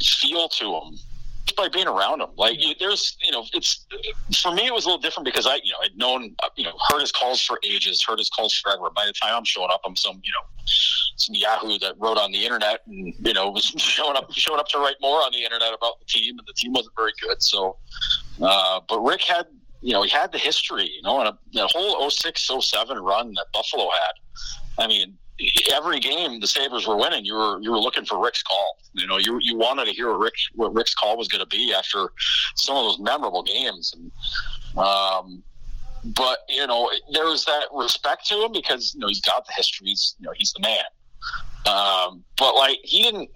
feel to him just by being around him. Like you, there's, you know, it's for me it was a little different because I, you know, I'd known, you know, heard his calls for ages, heard his calls forever. By the time I'm showing up, I'm some, you know, some Yahoo that wrote on the internet and you know was showing up showing up to write more on the internet about the team, and the team wasn't very good. So, uh, but Rick had you know he had the history, you know, and a, whole 06, 07 run that Buffalo had. I mean, every game the Sabres were winning, you were you were looking for Rick's call. You know, you you wanted to hear what Rick what Rick's call was going to be after some of those memorable games. And um, but you know, there was that respect to him because you know he's got the history. He's you know he's the man. Um, but like he didn't,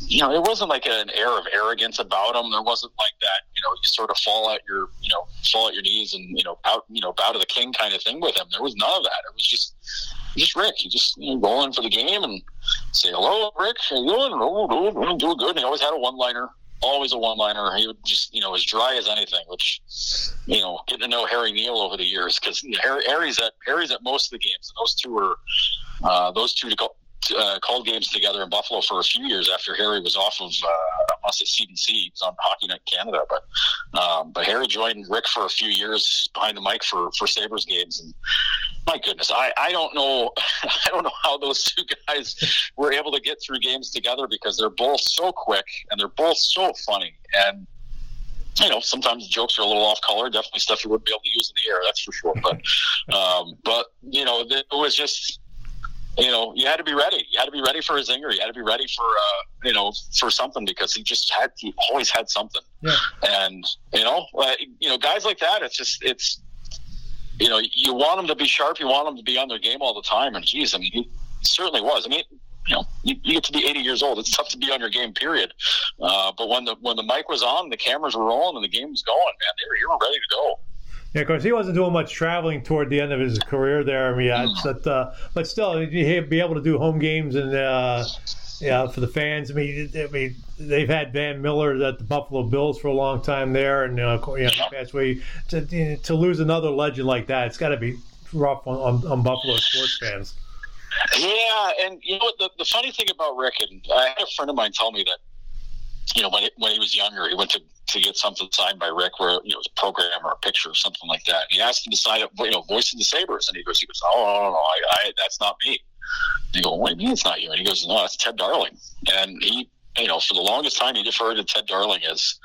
you know, it wasn't like an air of arrogance about him. There wasn't like that, you know, you sort of fall at your, you know, fall at your knees and you know, out, you know, bow to the king kind of thing with him. There was none of that. It was just, just Rick. He just you know, roll in for the game and say hello, Rick. How you doing? Oh, doing, doing good. And he always had a one-liner always a one-liner. He would just, you know, as dry as anything. Which, you know, getting to know Harry Neale over the years because Harry, Harry's at Harry's at most of the games, and those two were uh, those two to go uh, called games together in Buffalo for a few years after Harry was off of uh, I must say CBC. He was on Hockey Night Canada, but um, but Harry joined Rick for a few years behind the mic for for Sabres games, and my goodness, I, I don't know I don't know how those two guys were able to get through games together because they're both so quick and they're both so funny and you know, sometimes jokes are a little off color. Definitely stuff you wouldn't be able to use in the air, that's for sure. But, um, but you know, it was just you know, you had to be ready. You had to be ready for a zinger. You had to be ready for, uh, you know, for something because he just had, he always had something. Yeah. And, you know, uh, you know, guys like that, it's just, it's, you know, you want them to be sharp. You want them to be on their game all the time. And he's, I mean, he certainly was. I mean, you know, you, you, get to be 80 years old. It's tough to be on your game, period. Uh, but when the when the mic was on, the cameras were rolling, and the game was going, man, they were, you were ready to go. Yeah, of course, he wasn't doing much traveling toward the end of his career there. I mean, yeah, but uh, but still, he'd be able to do home games and uh, yeah, for the fans. I mean, I mean, they've had Van Miller at the Buffalo Bills for a long time there, and uh, you know, that's way to to lose another legend like that. It's got to be rough on, on, on Buffalo sports fans. Yeah, and you know what? The, the funny thing about Rick, and I had a friend of mine tell me that you know, when he, when he was younger, he went to to get something signed by Rick, where you know, it was a program or a picture or something like that. he asked him to sign up, you know, voicing the Sabres, and he goes, he goes, oh, no, no, no I, I, that's not me. You go, what do you mean it's not you? And he goes, no, it's Ted Darling. And he, you know, for the longest time, he deferred to Ted Darling as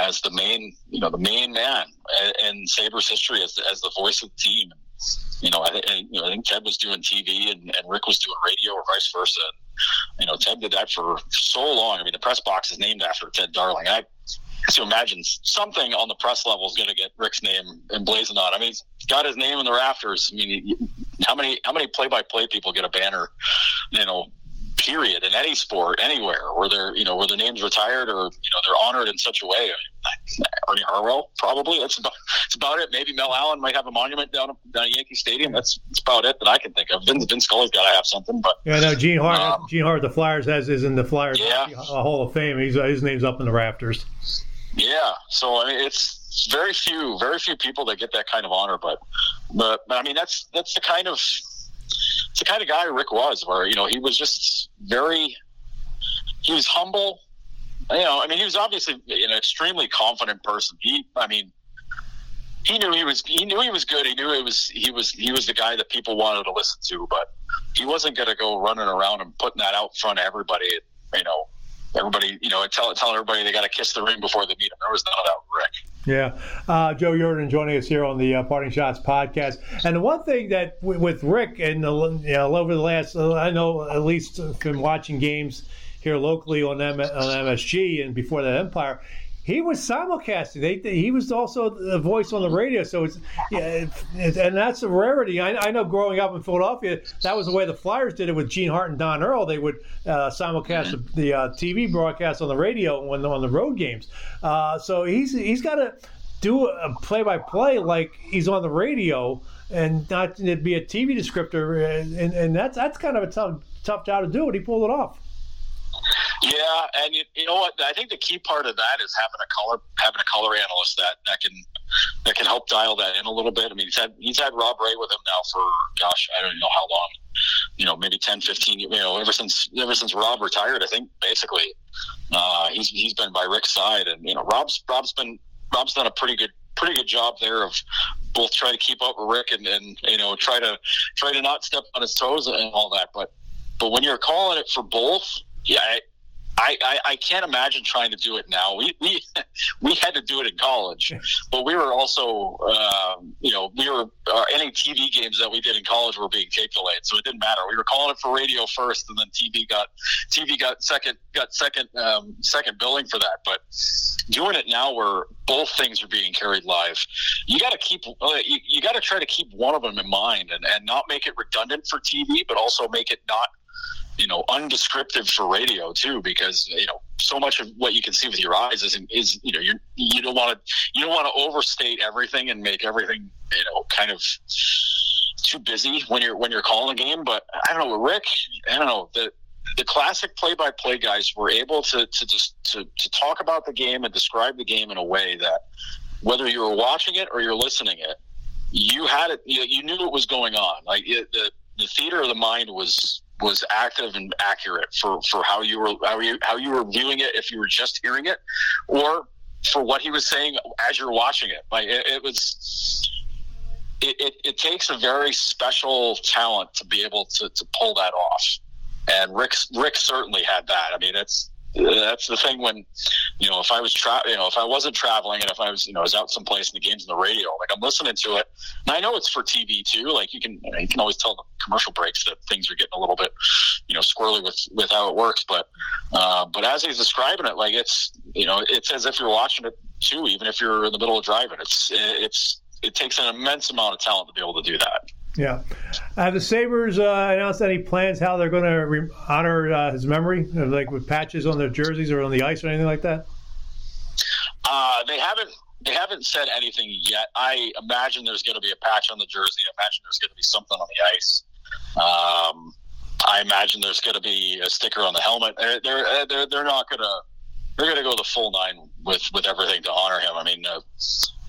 as the main, you know, the main man in Sabres history as, as the voice of the team. You know, I, and, you know, I think Ted was doing TV and, and Rick was doing radio or vice versa. And, you know, Ted did that for so long. I mean, the press box is named after Ted Darling. I to imagine something on the press level is going to get Rick's name emblazoned on. I mean, he's got his name in the rafters. I mean, how many how many play by play people get a banner, you know, period in any sport anywhere where they're you know where their name's retired or you know they're honored in such a way. Ernie Harwell probably that's about that's about it. Maybe Mel Allen might have a monument down down at Yankee Stadium. That's that's about it that I can think of. Vince, Vince Scully's got to have something, but yeah, no. Gene Hart, um, Gene Hart, the Flyers has is in the Flyers yeah. Hall of Fame. He's uh, his name's up in the rafters. Yeah, so I mean, it's very few, very few people that get that kind of honor, but but, I mean that's that's the kind of it's the kind of guy Rick was, where you know he was just very, he was humble. You know, I mean, he was obviously an extremely confident person. He, I mean, he knew he was he knew he was good. He knew it was he was he was the guy that people wanted to listen to, but he wasn't going to go running around and putting that out front of everybody. You know, everybody, you know, tell telling everybody they got to kiss the ring before they meet him. There was none of that Rick. Yeah, uh, Joe Yerdon joining us here on the uh, Parting Schotts podcast. And the one thing that w- with Rick and the, you know, over the last, uh, I know at least from watching games here locally on, M- on MSG and before that Empire, he was simulcasting. They, he was also the voice on the radio. So it's, yeah, and that's a rarity. I, I, know growing up in Philadelphia, that was the way the Flyers did it with Gene Hart and Don Earle. They would uh, simulcast mm-hmm. the, the uh, TV broadcast on the radio when on the road games. Uh, so he's he's got to do a play by play like he's on the radio and not be a TV descriptor. And, and that's that's kind of a tough tough job to do, and he pulled it off. Yeah, and you, you know what? I think the key part of that is having a color having a color analyst that that can that can help dial that in a little bit. I mean, he's had he's had Rob Ray with him now for gosh, I don't know how long. You know, maybe 10, 15, you know, ever since ever since Rob retired, I think basically uh, he's he's been by Rick's side, and you know, Rob's Rob's been Rob's done a pretty good pretty good job there of both trying to keep up with Rick and, and you know try to try to not step on his toes and all that. But but when you're calling it for both, yeah, I, I, I, can't imagine trying to do it now. We we we had to do it in college, but we were also um, you know we were uh, any TV games that we did in college were being tape delayed, so it didn't matter. We were calling it for radio first, and then TV got TV got second got second um, second billing for that. But doing it now where both things are being carried live, you got to keep uh, you, you got to try to keep one of them in mind and, and not make it redundant for TV, but also make it not you know undescriptive for radio too because you know so much of what you can see with your eyes is is you know you you don't want to you don't want to overstate everything and make everything you know kind of too busy when you're when you're calling a game. But i don't know rick i don't know the the classic play-by-play guys were able to to just to, to talk about the game and describe the game in a way that whether you were watching it or you're listening it you had it you, you knew what was going on. Like it, the the theater of the mind was was active and accurate for, for how you were how you how you were viewing it if you were just hearing it, or for what he was saying as you're watching it. Like it, it was. It, it, it, takes a very special talent to be able to, to pull that off. And Rick Rick certainly had that. I mean, it's that's the thing when you know if I was tra- you know if I wasn't traveling and if I was you know I was out someplace and the game's on the radio like I'm listening to it. And I know it's for TV too. Like you can you, can always tell the commercial breaks that things are getting a little bit you know squirrely with with how it works. But uh, but as he's describing it like it's you know it's as if you're watching it too even if you're in the middle of driving. It's it's it takes an immense amount of talent to be able to do that. Yeah. Have the Sabres uh, announced any plans how they're going to re- honor uh, his memory, like with patches on their jerseys or on the ice or anything like that? Uh, they haven't. They haven't said anything yet. I imagine there's going to be a patch on the jersey. I imagine there's going to be something on the ice. Um, I imagine there's going to be a sticker on the helmet. They're they're they're, they're not going to they're going to go the full nine with with everything to honor him. I mean, uh,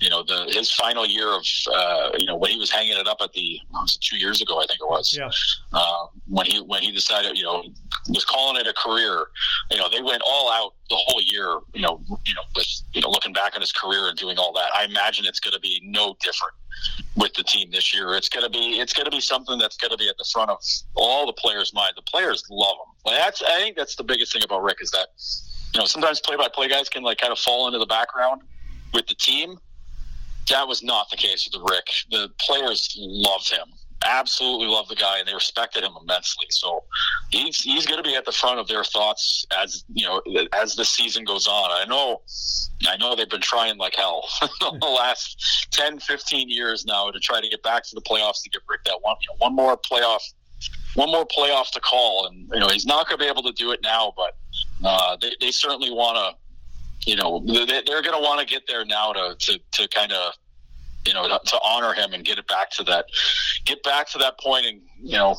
you know, the his final year of uh, you know when he was hanging it up at the was two years ago, I think it was. Yeah. Uh, when he when he decided, you know, was calling it a career. You know, they went all out the whole year. You know, you know, with you know looking back on his career and doing all that. I imagine it's going to be no different with the team this year. It's going to be it's going to be something that's going to be at the front of all the players' mind. The players love him. Well, that's I think that's the biggest thing about Rick is that you know sometimes play-by-play guys can like kind of fall into the background with the team. That was not the case with Rick. The players loved him, absolutely loved the guy, and they respected him immensely. So he's he's going to be at the front of their thoughts as you know as the season goes on. I know, I know they've been trying like hell the last 10, 15 years now to try to get back to the playoffs to get Rick that one you know, one more playoff one more playoff to call, and you know he's not going to be able to do it now, but uh, they, they certainly want to you know they, they're going to want to get there now to to, to kind of you know to, honor him and get it back to that get back to that point and you know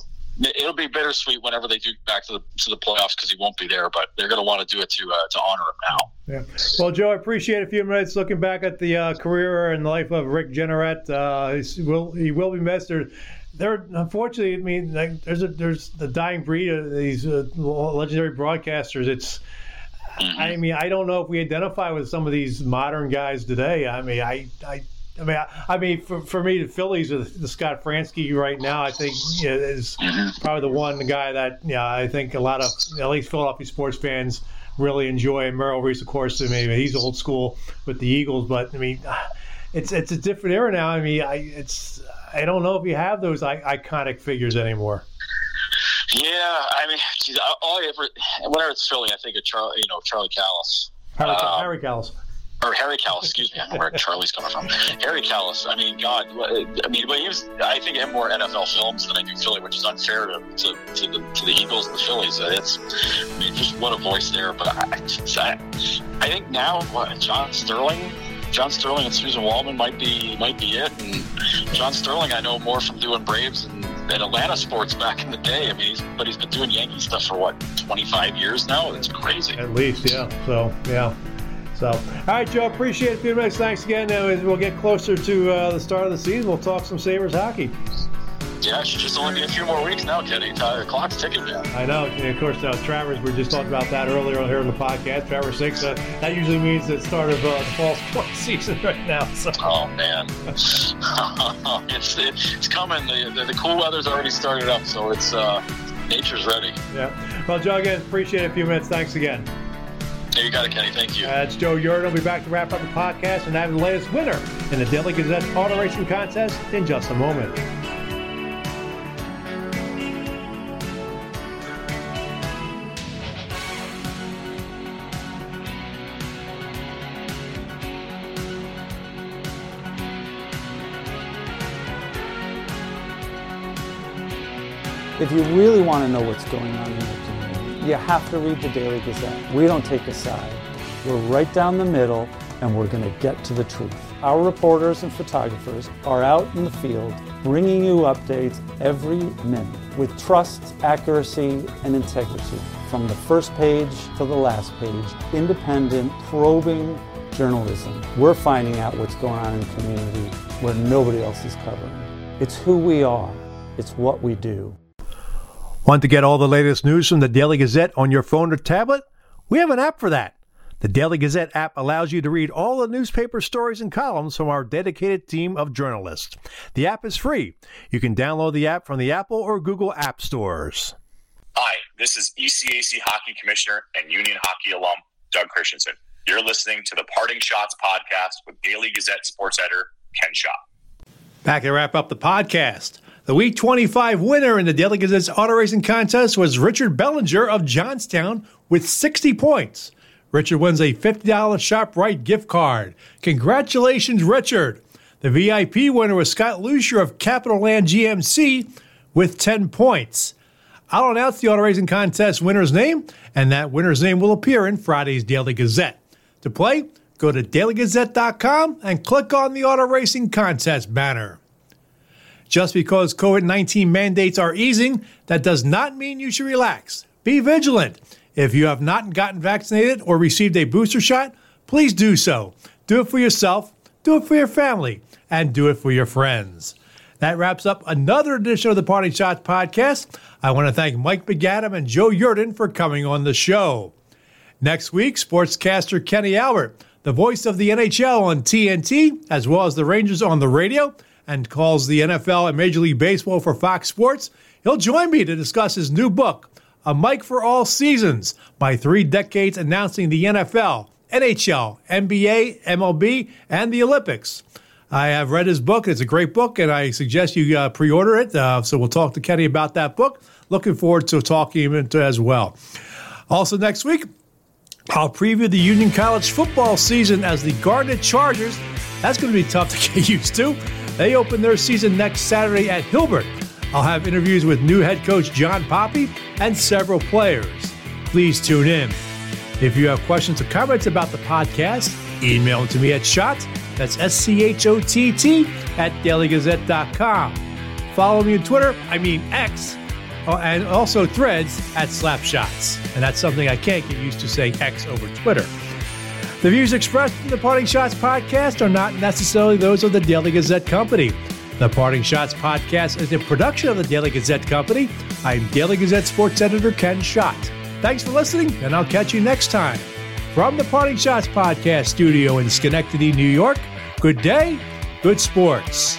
it'll be bittersweet whenever they do back to the to the playoffs because he won't be there but they're going to want to do it to uh, to honor him now Yeah. Well, Joe, I appreciate a few minutes looking back at the uh, career and life of Rick Jeanneret. Uh, he's- will he will be missed. There. Unfortunately, I mean, like, there's a there's the dying breed of these uh, legendary broadcasters. It's. I mean, I don't know if we identify with some of these modern guys today. I mean, I, I, I mean, I, I mean, for, for me, the Phillies, the, the Scott Franzke right now, I think you know, is probably the one guy that, yeah, I think a lot of at least Philadelphia sports fans really enjoy. And Merrill Reese, of course, I mean, he's old school with the Eagles, but I mean, it's it's a different era now. I mean, I it's I don't know if you have those I, iconic figures anymore. yeah i mean geez, I- all I ever whenever it's philly i think of charlie you know charlie Kalas Harry, Um, Harry Kalas. or Harry Kalas, excuse me, I don't know where Charlie's coming from. Harry Kalas, I mean, God, I mean, but he was, I think, I have more NFL films than I do Philly, which is unfair to, to, to, the, to the Eagles and the Phillies. Uh, It's, I mean, just what a voice there. But I, I, I think now, what, John Sterling, John Sterling and Suzyn Waldman might be might be it. And John Sterling, I know more from doing Braves and, Atlanta sports back in the day. I mean, he's, but he's been doing Yankee stuff for what, 25 years now? It's crazy. At least, yeah. So, yeah. So, all right, Joe, appreciate it. Few minutes. Thanks again. Now, as we'll get closer to uh, the start of the season, we'll talk some Sabres hockey. Yeah, it should just only be a few more weeks now, Kenny. The clock's ticking, man. I know. And of course, uh, Travers, we just talked about that earlier here in the podcast. Travers 6, uh, that usually means the start of uh, the fall sports season right now. So. Oh, man. it's, it's coming. The, the, the cool weather's already started up, so it's uh, nature's ready. Yeah. Well, Joe, again, appreciate it. A few minutes. Thanks again. Yeah, you got it, Kenny. Thank you. That's Joe Yerdon. We'll be back to wrap up the podcast and have the latest winner in the Daily Gazette Auto Racing Contest in just a moment. If you really want to know what's going on in your community, you have to read the Daily Gazette. We don't take a side. We're right down the middle, and we're going to get to the truth. Our reporters and photographers are out in the field bringing you updates every minute with trust, accuracy, and integrity. From the first page to the last page, independent, probing journalism. We're finding out what's going on in the community where nobody else is covering. It's who we are, it's what we do. Want to get all the latest news from the Daily Gazette on your phone or tablet? We have an app for that. The Daily Gazette app allows you to read all the newspaper stories and columns from our dedicated team of journalists. The app is free. You can download the app from the Apple or Google App Stores. Hi, this is ECAC Hockey Commissioner and Union Hockey alum Doug Christiansen. You're listening to the Parting Schotts podcast with Daily Gazette sports editor Ken Schott. Back to wrap up the podcast. The Week 25 winner in the Daily Gazette's auto racing contest was Richard Bellinger of Johnstown with 60 points. Richard wins a $50 ShopRite gift card. Congratulations, Richard. The VIP winner was Scott Lucier of Capital Land GMC with 10 points. I'll announce the auto racing contest winner's name, and that winner's name will appear in Friday's Daily Gazette. To play, go to dailygazette.com and click on the auto racing contest banner. Just because COVID 19 mandates are easing, that does not mean you should relax. Be vigilant. If you have not gotten vaccinated or received a booster shot, please do so. Do it for yourself, do it for your family, and do it for your friends. That wraps up another edition of the Parting Schotts podcast. I want to thank Mike MacAdam and Joe Yerdon for coming on the show. Next week, sportscaster Kenny Albert, the voice of the NHL on TNT, as well as the Rangers on the radio, and calls the NFL and Major League Baseball for Fox Sports. He'll join me to discuss his new book, A Mic for All Seasons, My Three Decades Announcing the NFL, NHL, NBA, MLB, and the Olympics. I have read his book. It's a great book, and I suggest you uh, pre order it. Uh, so we'll talk to Kenny about that book. Looking forward to talking him as well. Also, next week, I'll preview the Union College football season as the Garnet Chargers. That's going to be tough to get used to. They open their season next Saturday at Hilbert. I'll have interviews with new head coach John Poppy and several players. Please tune in. If you have questions or comments about the podcast, email them to me at shot that's S C H O T T at dailygazette.com. Follow me on Twitter, I mean X, uh, and also threads at Slapschotts. And that's something I can't get used to saying X over Twitter. The views expressed in the Parting Schotts podcast are not necessarily those of the Daily Gazette Company. The Parting Schotts podcast is a production of the Daily Gazette Company. I'm Daily Gazette sports editor Ken Schott. Thanks for listening, and I'll catch you next time. From the Parting Shots Podcast studio in Schenectady, New York, good day, good sports.